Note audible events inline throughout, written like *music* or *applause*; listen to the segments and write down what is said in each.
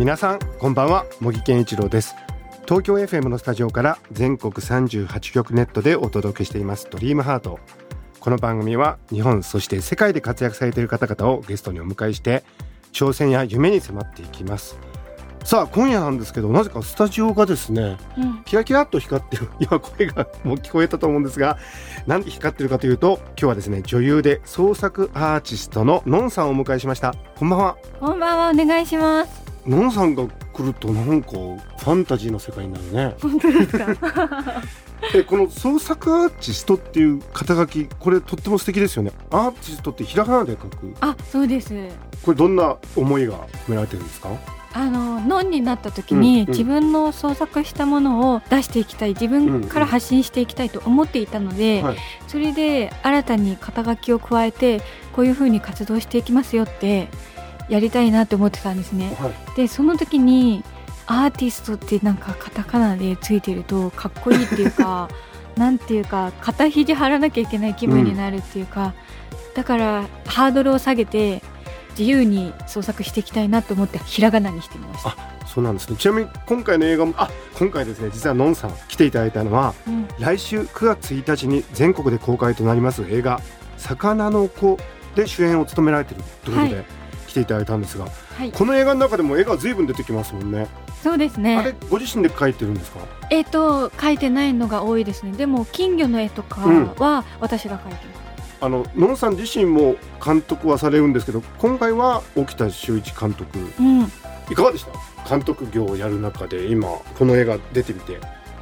皆さんこんばんは。茂木健一郎です。東京 FM のスタジオから全国38局ネットでお届けしています。ドリームハート。この番組は日本そして世界で活躍されている方々をゲストにお迎えして挑戦や夢に迫っていきます。さあ今夜なんですけどなぜかスタジオがですねうん。キラキラっと光ってる。*laughs* 今声がもう聞こえたと思うんですがなんで光ってるかというと今日はですね女優で創作アーティストののんさんをお迎えしました。こんばんは。こんばんは、お願いします。のんさんが来るとなんかファンタジーの世界になるね。本当ですか？*laughs* えこの創作アーティストっていう肩書きこれとっても素敵ですよね。アーティストってひらがなで書く。あ、そうです。これどんな思いが込められてるんですか？あのノンになった時に、うんうん。自分の創作したものを出していきたい。自分から発信していきたいと思っていたので、はい。それで新たに肩書きを加えてこういう風に活動していきますよってやりたいなって思ってたんですね。はい。でその時にアーティストってなんかカタカナでついてるとかっこいいっていうか *laughs* なんていうか肩肘張らなきゃいけない気分になるっていうか、だからハードルを下げて自由に創作していきたいなと思ってひらがなにしてみました。そうなんですね。ちなみに今回の映画もあ今回ですね。実はのんさん来ていただいたのはうん。来週9月1日に全国で公開となります映画「魚の子」で主演を務められているということで、はい来ていただいたんですがはい、この映画の中でも絵が随分出てきますもんね。そうですあれね。ご自身で描いてるんですか？えっ、と書いてないのが多いですね。でも金魚の絵とかうん。は私が描いてます。あののんさん自身も監督はされるんですけど今回は沖田修一監督。うん、いかがでした？監督業をやる中で今この映画出てみて。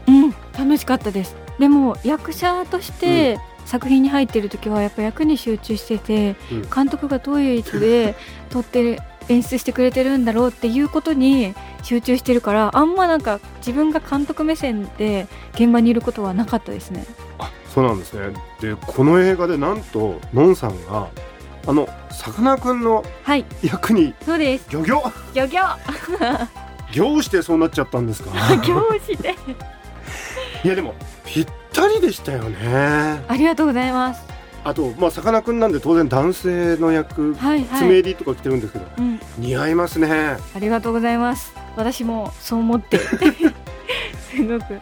うん、楽しかったです。でも役者として作品に入ってる時はやっぱ役に集中してて、うん。監督がどういう意図で *laughs* 撮ってる演出してくれてるんだろうっていうことに集中してるからあんまなんか自分が監督目線で現場にいることはなかったですね。あそうなんですね。でこの映画でなんとのんさんがあのさかなクンのはい、役にそうです。ギョギョ。ギョギョ。*laughs* ギョしてそうなっちゃったんですか？*laughs* 行して。いやでもぴったりでしたよねありがとうございます。あとまあさかなクンなんで当然男性の役はいはい。爪襟とか着てるんですけど、うん、似合いますねありがとうございます。私もそう思って *laughs* すごく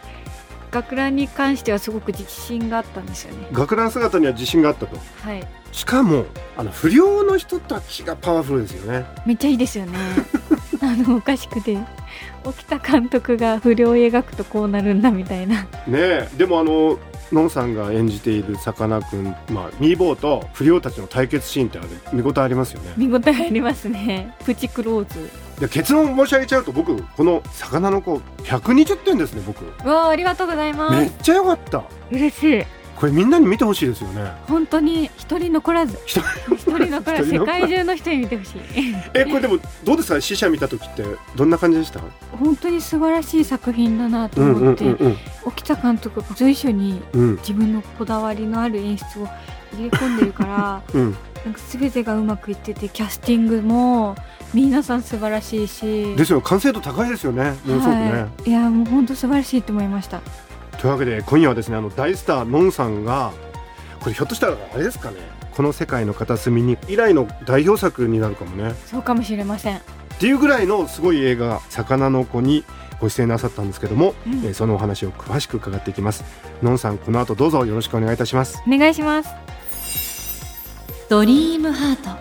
学ランに関してはすごく自信があったんですよね。学ラン姿には自信があったとはい。しかもあの不良の人たちがパワフルですよねめっちゃいいですよね。*laughs* あのおかしくて沖田監督が不良を描くとこうなるんだみたいな。ねえでもあののんさんが演じているさかなクン、まあ、ミーボーと不良たちの対決シーンってあれ見応えありますよね見応えありますね。プチクローズ。で結論申し上げちゃうと僕この「魚の子」120点ですね僕わあありがとうございます。めっちゃ良かった嬉しい。これみんなに見てほしいですよね。本当に一人残らず。一一人残らず世界中の人に見てほしい。えこれでもどうですか？死者見た時ってどんな感じでした？本当に素晴らしい作品だなと思って、うん。沖田監督が随所にうん。自分のこだわりのある演出を入れ込んでるから *laughs* うん。なんか全てがうまくいっててキャスティングも皆さん素晴らしいし。ですよ。完成度高いですよね。ものすごくね、はい、いやもう本当素晴らしいと思いましたというわけで今夜はですねあの大スターのんさんがこれひょっとしたらあれですかねこの世界の片隅に以来の代表作になるかもね。そうかもしれません、っていうぐらいのすごい映画「魚の子」にご出演なさったんですけども、うん。えーそのお話を詳しく伺っていきます。のんさんこの後どうぞよろしくお願いいたします。お願いします。ドリームハート。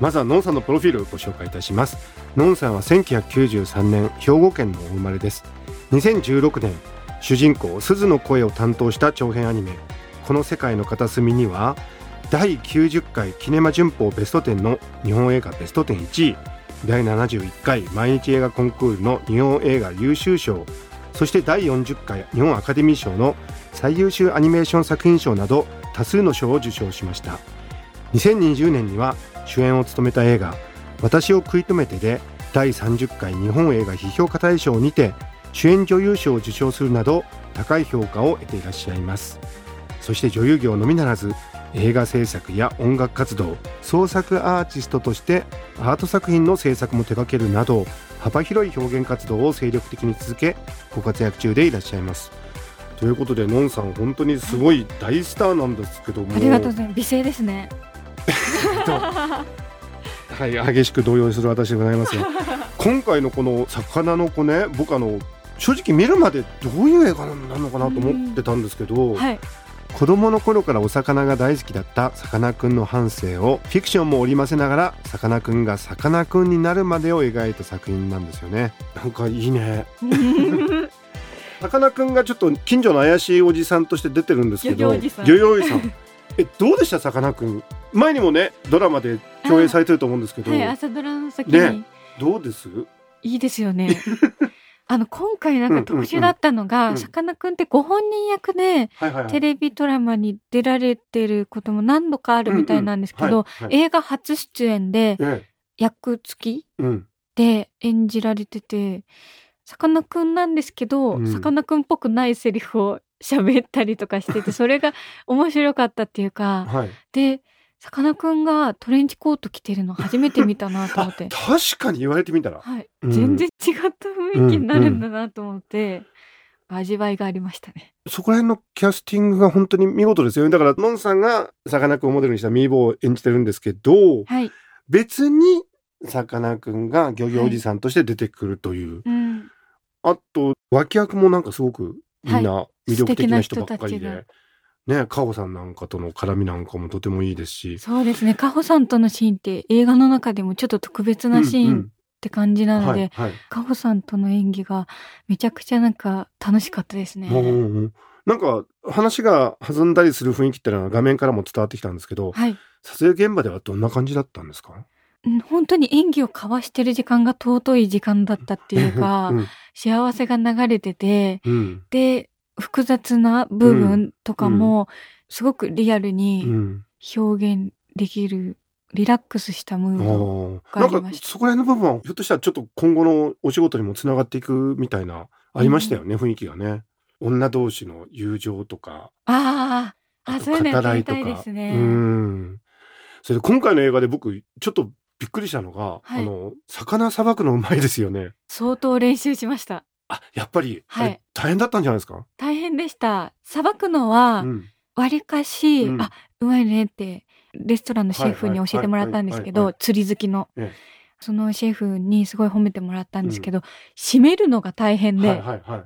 まずはのんさんのプロフィールをご紹介いたします。のんさんは1993年兵庫県のお生まれです。2016年主人公鈴の声を担当した長編アニメこの世界の片隅には第90回キネマ旬報ベスト10の日本映画ベスト10 1位第71回毎日映画コンクールの日本映画優秀賞そして第40回日本アカデミー賞の最優秀アニメーション作品賞など多数の賞を受賞しました。2020年には主演を務めた映画「私を食い止めて」で第30回日本映画批評家大賞にて主演女優賞を受賞するなど高い評価を得ていらっしゃいます。そして女優業のみならず映画制作や音楽活動創作アーティストとしてアート作品の制作も手掛けるなど幅広い表現活動を精力的に続けご活躍中でいらっしゃいます。ということでのんさん本当にすごい大スターなんですけども。ありがとうございます。美声ですね。*laughs* はい激しく動揺する私でございますが今回のこの「魚の子ね」僕あの正直見るまでどういう映画なのかなと思ってたんですけど、はい。子供の頃からお魚が大好きだったさかなクンの半生をフィクションも織り交ぜながらさかなクンがさかなクンになるまでを描いた作品なんですよね。なんかいいね。さかなクンがちょっと近所の怪しいおじさんとして出てるんですけど漁業さん。*laughs* えどうでした？さかなクン前にもねドラマで共演されてると思うんですけど、はい朝ドラの先に、ねどうです？いいですよね *laughs* あの今回なんか特殊だったのうんがさかなクンってご本人役でテレビドラマに出られてることも何度かあるみたいなんですけど、映画初出演でえ役付きで演じられててさかなクンなんですけどうん。さかなクンっぽくないセリフを喋ったりとかしててそれが面白かったっていうかはい。でさかなクンがトレンチコート着てるの初めて見たなと思っあて。*laughs* 確かに言われてみたらはい、うん全然違った雰囲気になるんだなと思って、味わいがありましたね。そこら辺のキャスティングが本当に見事ですよね。だから、のんさんがさかなクンをモデルにしたミーボーを演じてるんですけど、はい。別にさかなクンが漁業おじさんとして出てくるという。うん。あと、脇役もなんかすごくみんな魅力的な人ばっかりで。ね、カホさんなんかとの絡みなんかもとてもいいですし。そうですね。カホさんとのシーンって映画の中でもちょっと特別なシーンって感じなので、はい、はい。カホさんとの演技がめちゃくちゃなんか楽しかったですね。うんうんうんなんか話が弾んだりする雰囲気ってのは画面からも伝わってきたんですけど、はい。撮影現場ではどんな感じだったんですか？うん本当に演技を交わしてる時間が尊い時間だったっていうか、うん幸せが流れてて、うんで、複雑な部分とかもすごくリアルうにん。表現できる、リラックスしたムード。ああなんかがありましたそこら辺の部分はひょっとしたらちょっと今後のお仕事にもつながっていくみたいなありましたよね、雰囲気がね。女同士の友情とか。ああ、あ、とそういうのやってみたいですね。うん。それで今回の映画で僕ちょっとびっくりしたのが、はい。あの魚さばくのうまいですよね。相当練習しました。あやっぱり、はい。大変だったんじゃないですか、大変でした。さばくのはう、ん。わりかし、うん。あ、うまいねって、レストランのシェフに教えてもらったんですけど釣り好きの。ええ。そのシェフにすごい褒めてもらったんですけど、締めるのが大変で、はいはいは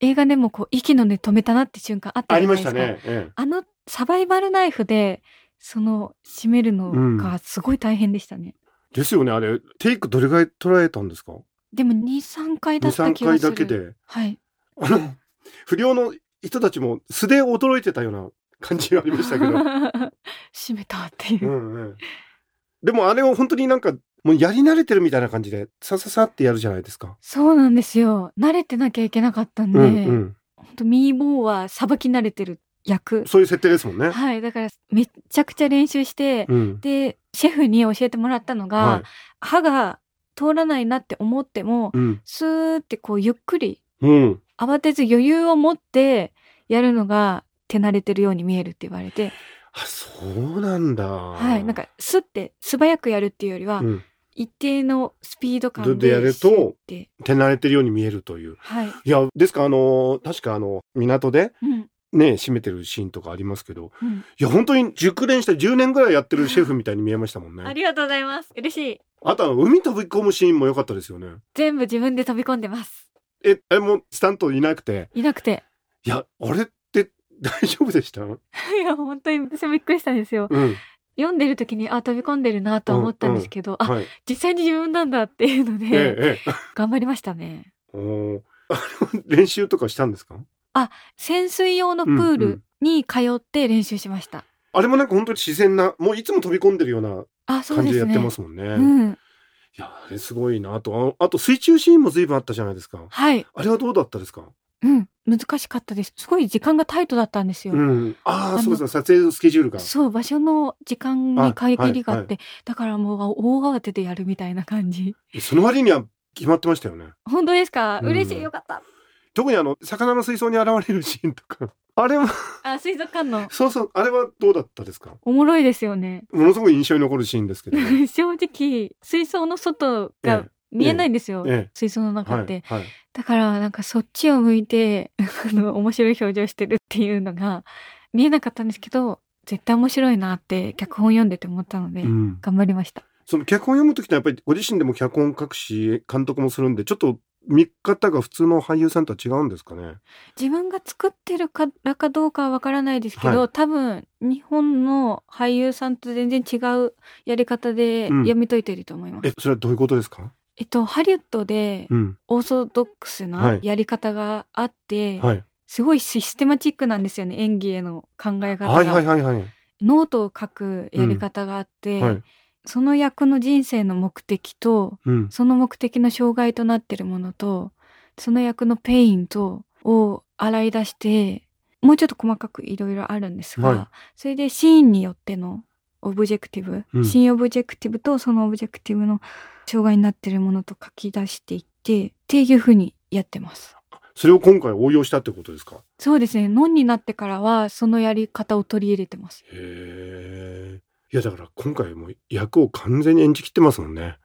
い。映画でもこう、息の根止めたなって瞬間あったありじゃないでか。ますしたね、えあのサバイバルナイフで、その締めるのがすごい大変でしたね。えですよね。あれテイクどれぐらい捉えたんですか？でも2、3回だった23気がする。回だけ。ではい。あ *laughs* の不良の人たちも素で驚いてたような感じがありましたけど *laughs* 締めたっていうう。んうんでもあれを本当になんかもうやり慣れてるみたいな感じでさささってやるじゃないですか。そうなんですよ。慣れてなきゃいけなかったんで、うんうん、本当ミーボーはさばき慣れてる役。そういう設定ですもんね。はい。だからめっちゃくちゃ練習して、うん、で、シェフに教えてもらったのが、はい歯が通らないなって思っても、うんスーってこうゆっくり、うん、慌てず余裕を持ってやるのが手慣れてるように見えるって言われて、あそうなんだ。はい。なんか、スって素早くやるっていうよりは、うん、一定のスピード感ででやると手慣れてるように見えるという。はい。いやですかあの確かあの港でうん。ね閉めてるシーンとかありますけどうん。いや本当に熟練して10年ぐらいやってるシェフみたいに見えましたもんね。ありがとうございます。嬉しい。あとあの海飛び込むシーンも良かったですよね。全部自分で飛び込んでます。え、あれもスタントいなくて、いなくて。いや、あれって大丈夫でした？*laughs* いや、本当に私もびっくりしたんですよ。うん。読んでる時に、あ、飛び込んでるなとは思ったんですけど、あ、はい。実際に自分なんだっていうので、ええ、え *laughs* 頑張りましたね。え。おーあの練習とかしたんですか？潜水用のプールに通って練習しました。あれもなんか本当に自然な、もういつも飛び込んでるような感じでやってますもんね。いうん。や、あれすごいな。あと、ああと水中シーンも随分あったじゃないですか。はい。あれはどうだったですか？うん。難しかったです。すごい時間がタイトだったんですよ。うん。ああ、そうですね。撮影のスケジュールが。そう、場所の時間に限りがあって、あだからもう大慌てでやるみたいな感じ。その割には決まってましたよね。本当ですか、うん嬉しい、よかった。特にあの魚の水槽に現れるシーンとか。*laughs* あれは。あ水族館の。そうそう。あれはどうだったですか？おもろいですよね。ものすごく印象に残るシーンですけど、え *laughs* 正直水槽の外えが見えないんですよ、ええ。水槽の中って、はいはい、だからなんかそっちを向いて *laughs* あの面白い表情してるっていうのが見えなかったんですけど絶対面白いなって脚本読んでて思ったので、うん、頑張りました。その脚本読む時ってやっぱりご自身でも脚本書くし監督もするんでちょっと見方が普通の俳優さんとは違うんですかね？自分が作ってるからかどうかはわからないですけど、はい。多分日本の俳優さんと全然違うやり方でうん。読み解いてると思います、えそれはどういうことですか？えっとハリウッドでうん。オーソドックスはないやり方があって、はい。すごいシステマチックなんですよね演技への考え方が、はいはいはいはい。ノートを書くやり方があって、はいその役の人生の目的とうんその目的の障害となってるものとその役の pain とを洗い出してもうちょっと細かくいろいろあるんですが、はいそれでシーンによっての objective、うん scene objective とその objective の障害になってるものと書き出していってっていうふうにやってます。それを今回応用したってことですか？そうですね。のんになってからはそのやり方を取り入れてます。へえいやだから今回もう役を完全に演じきってますもんね。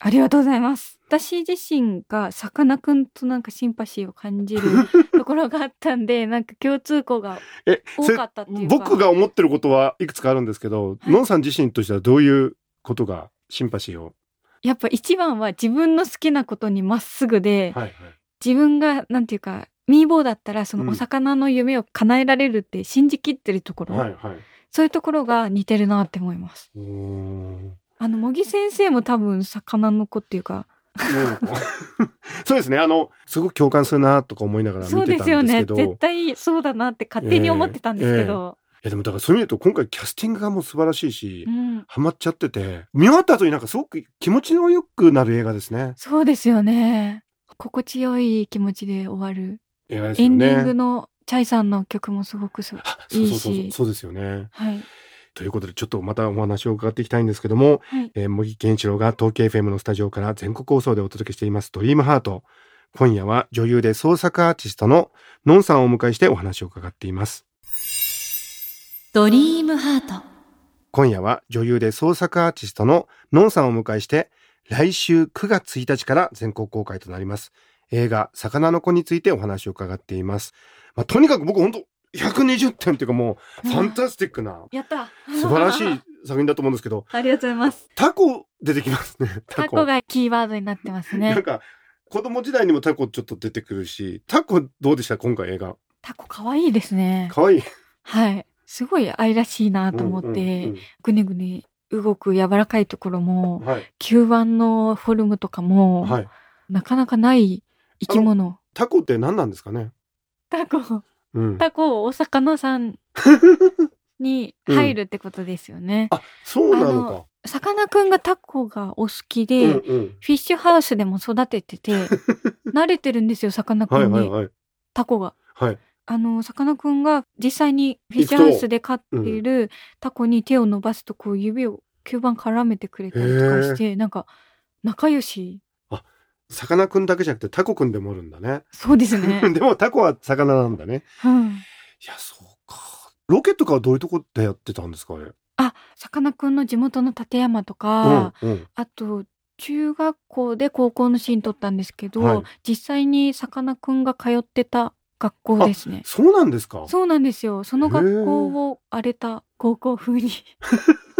ありがとうございます。私自身がさかなクンとなんかシンパシーを感じる *laughs* ところがあったんで、なんか共通項がえ多かったっていうか。僕が思ってることはいくつかあるんですけど、はい。のんさん自身としてはどういうことがシンパシーを？やっぱ一番は自分の好きなことにまっすぐで、はいはい。自分がなんていうか、ミーボーだったらそうん。のお魚の夢を叶えられるって信じきってるところ、はいはいそういうところが似てるなって思います。あの、茂木先生も多分魚の子っていうか、うん *laughs* そうですねあのすごく共感するなとか思いながら見そうてたんですですよね。けど絶対そうだなって勝手に思ってたんですけど。いやでもだからそういう意味で言うと今回キャスティングがもう素晴らしいし、うん。ハマっちゃってて見終わった後になんかすごく気持ちのよくなる映画ですねそうですよね。心地よい気持ちで終わる。ねエンディングのチャイさんの曲もすごくすあそうそうそういいし。そうですよね。はい。ということでちょっとまたお話を伺っていきたいんですけども、はい。えー、茂木健一郎が東京 FM のスタジオから全国放送でお届けしています「ドリームハート。今夜は女優で創作アーティストののんさんをお迎えしてお話を伺っています。ドリームハート。今夜は女優で創作アーティストののんさんをお迎えして来週9月1日から全国公開となります。映画魚の子についてお話を伺っています、まあ、とにかく僕本当120点っていうかもうファンタスティックなやった素晴らしい作品だと思うんですけど *laughs* ありがとうございます。タコ出てきますね *laughs* タコがキーワードになってますね。なんか子供時代にもタコちょっと出てくるしタコどうでした今回映画？タコ可愛いですね。可愛いはい。すごい愛らしいなと思って、うんぐねぐね動く柔らかいところうんもうん、はい吸盤のフォルムとかも、はいなかなかない生き物。タコって何なんですかね？タコ、うん。タコ、お魚さん *laughs* に入るってことですよね。あそうなのか。さかなクンがタコがお好きで、うんうん。フィッシュハウスでも育ててて、*laughs* 慣れてるんですよ、さかなクンに、はいはいはい。タコが。はい。あの、さかなクンが実際にフィッシュハウスで飼っているタコに手を伸ばすと、こう指を吸盤絡めてくれたりとかして、なんか、仲良し。さかなクンだけじゃなくてタコくんでもおるんだね。そうですね。*laughs* でもタコは魚なんだね。うん。いや、そうか。ロケとかはどういうとこでやってたんですかね。あ、さかなクンの地元の立山とか、うんうん。あと、中学校で高校のシーン撮ったんですけど、はい実際にさかなクンが通ってた学校ですね。そうなんですか。そうなんですよ。その学校を荒れた高校風に *laughs*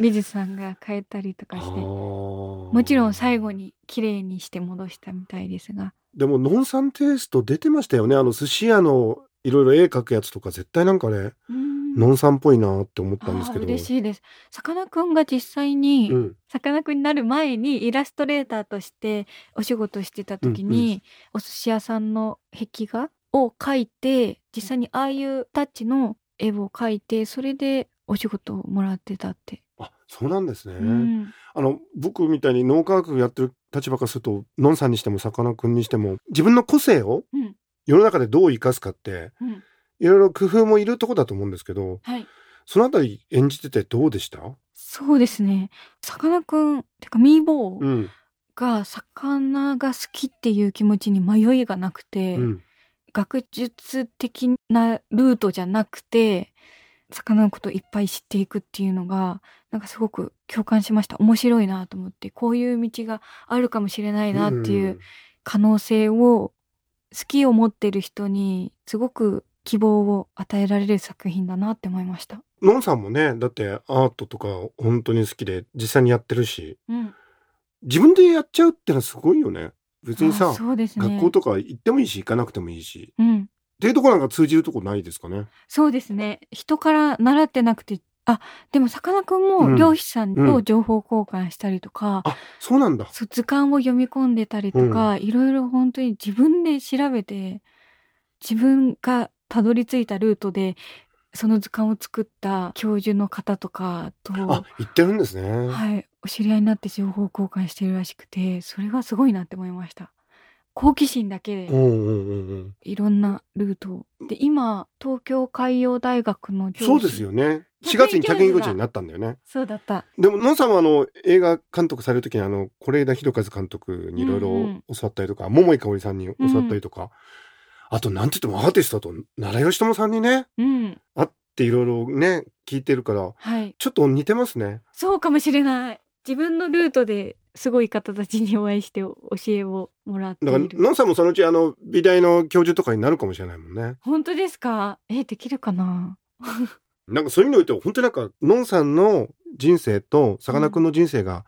美術さんが変えたりとかして、ももちろん最後に綺麗にして戻したみたいですが。でもノンサンテイスト出てましたよね。あの寿司屋のいろいろ絵描くやつとか絶対なんかね、ノンサンっぽいなって思ったんですけど。嬉しいです。さかなクンが実際に、うん。さかなクンになる前にイラストレーターとしてお仕事してた時に、お寿司屋さんの壁画を描いて実際にああいうタッチの絵を描いてそれでお仕事をもらってたって。あ、そうなんですね。うんあの僕みたいに脳科学やってる立場からすると、ノンさんにしてもさかなクンにしても自分の個性をうん世の中でどう生かすかって、うんいろいろ工夫もいるとこだと思うんですけど、はい。そのあたり演じててどうでした？そうですね。さかなクンてかミーボーうん。が魚が好きっていう気持ちに迷いがなくて、うん。学術的なルートじゃなくて魚のことをいっぱい知っていくっていうのがなんかすごく共感しました。面白いなと思ってこういう道があるかもしれないなっていう可能性を好きを持ってる人にすごく希望を与えられる作品だなって思いました。のんさんもねだってアートとか本当に好きで実際にやってるしうん、自分でやっちゃうってのはすごいよね。別にさ、あそうですね。学校とか行ってもいいし行かなくてもいいし。うん、っていうところなんか通じるとこないですかね？そうですね。人から習ってなくて、あ、でもさかなクンも漁師さんと情報交換したりとか、あそうなんだ。そう図鑑を読み込んでたりとか、いろいろ本当に自分で調べて、自分がたどり着いたルートで、その図鑑を作った教授の方とかと、あ行ってるんですね、はい、お知り合いになって情報交換してるらしくて、それがすごいなって思いました。好奇心だけでうんうんうんうんいろんなルートを。で、今、東京海洋大学のそうですよね4月に客員教授になったんだよねそうだった。でものんさんはあの映画監督される時にあの是枝裕和監督にいろいろうんうん教わったりとか、桃井かおりさんに教わったりとか、あとなんて言ってもアーティストだと奈良義友さんにねうん。会っていろいろね聞いてるからはい。ちょっと似てますねそうかもしれない。自分のルートですごい方たちにお会いして教えをもらってだからいる。のんさんもそのうちあの美大の教授とかになるかもしれないもんね本当ですか？え、できるかな？*laughs* なんかそういう意味において本当になんかのんさんの人生とさかなクンの人生が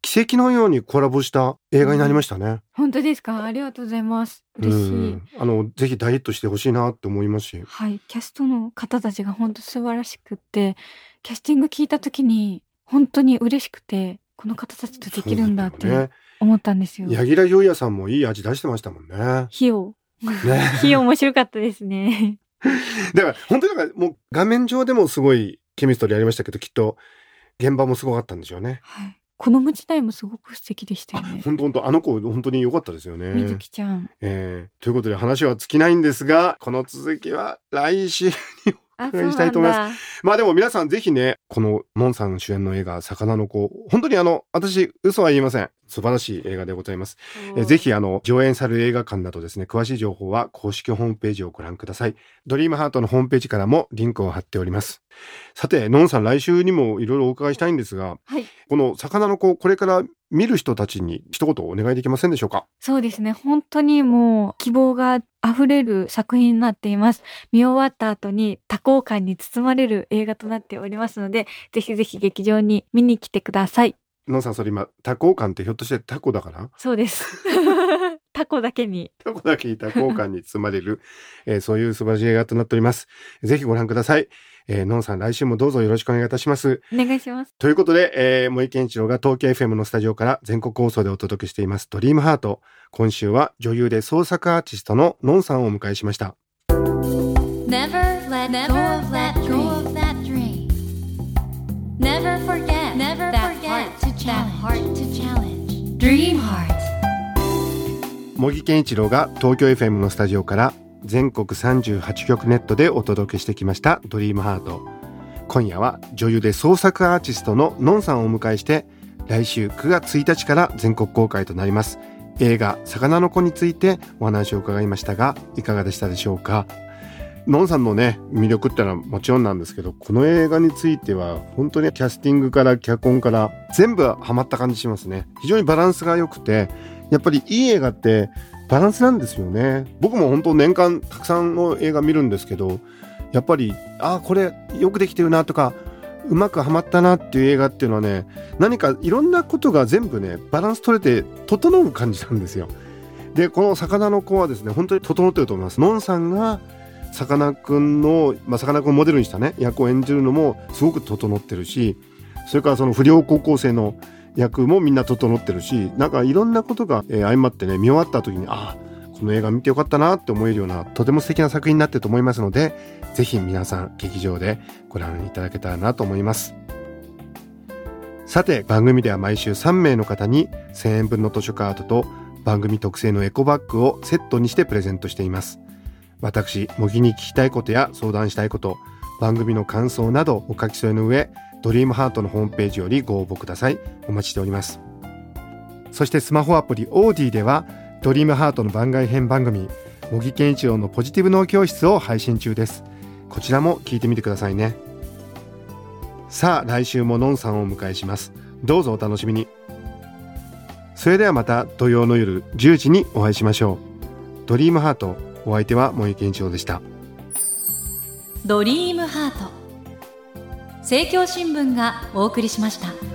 奇跡のようにコラボした映画になりましたね、本当ですか？ありがとうございます。嬉しい。うんあのぜひ大ヒットしてほしいなって思いますしはい。キャストの方たちが本当素晴らしくって、キャスティング聞いた時に本当に嬉しくて、この方たちとできるんだって思ったんですよ。柳楽優弥さんもいい味出してましたもんね。ね。費用。費用面白かったですね。*laughs* だから本当になんかもう画面上でもすごいケミストリーありましたけどきっと現場もすごかったんでしょうね。はい。子供自体もすごく素敵でしたあよね。本当本当あの子本当に良かったですよね。みずきちゃん。えーということで話は尽きないんですがこの続きは来週あ、お願いしたいと思いまます。まあでも皆さんぜひねこのモンさん主演の映画「魚の子」本当にあの私嘘は言いません素晴らしい映画でございます。えーぜひあの上演される映画館などですね詳しい情報は公式ホームページをご覧くださいドリームハートのホームページからもリンクを貼っておりますさてのんさん来週にもいろいろお伺いしたいんですがはい。この魚の子これから見る人たちに一言お願いできませんでしょうか？そうですね。本当にもう希望が溢れる作品になっています。見終わった後に多幸感に包まれる映画となっておりますので、ぜひぜひ劇場に見に来てください。のんさんそれ今多幸感ってひょっとしてタコだから？そうです。*laughs* タコだけに。タコだけいた幸感に包まれる、えーそういう素晴らしい映画となっておりますぜひご覧ください、えーのんさん来週もどうぞよろしくお願いいたしますお願いします。ということで、えー、森健一郎が東京 FM のスタジオから全国放送でお届けしていますドリームハート。今週は女優で創作アーティストののんさんをお迎えしました。Never let go of that dream. Never forget that heart to challenge. Dream Heart. 茂木健一郎が東京 FM のスタジオから全国38局ネットでお届けしてきましたドリームハート。今夜は女優で創作アーティストののんさんをお迎えして来週9月1日から全国公開となります。映画魚の子についてお話を伺いましたがいかがでしたでしょうか？のんさんのね魅力ってのはもちろんなんですけどこの映画については本当にキャスティングから脚本から全部ハマった感じしますね。非常にバランスが良くてやっぱりいい映画ってバランスなんですよね。僕も本当年間たくさんの映画見るんですけどやっぱりああこれよくできてるなとかうまくはまったなっていう映画っていうのはね何かいろんなことが全部ねバランス取れて整う感じなんですよ。でこの魚の子はですね本当に整ってると思います。のんさんがさかなクンのまあさかなクンをモデルにしたね役を演じるのもすごく整ってるしそれからその不良高校生の役もみんな整ってるしなんかいろんなことが、えー相まってね見終わった時にああこの映画見てよかったなって思えるようなとても素敵な作品になってると思いますのでぜひ皆さん劇場でご覧いただけたらなと思います。さて番組では毎週3名の方に1000円分の図書カードと番組特製のエコバッグをセットにしてプレゼントしています。私模擬に聞きたいことや相談したいこと番組の感想などお書き添えの上ドリームハートのホームページよりご応募ください。お待ちしております。そしてスマホアプリオーディではドリームハートの番外編番組茂木健一郎のポジティブ脳教室を配信中です。こちらも聞いてみてくださいね。さあ来週ものんさんをお迎えします。どうぞお楽しみに。それではまた土曜の夜10時にお会いしましょう。ドリームハートお相手は茂木健一郎でした。ドリームハート。政教新聞がお送りしました。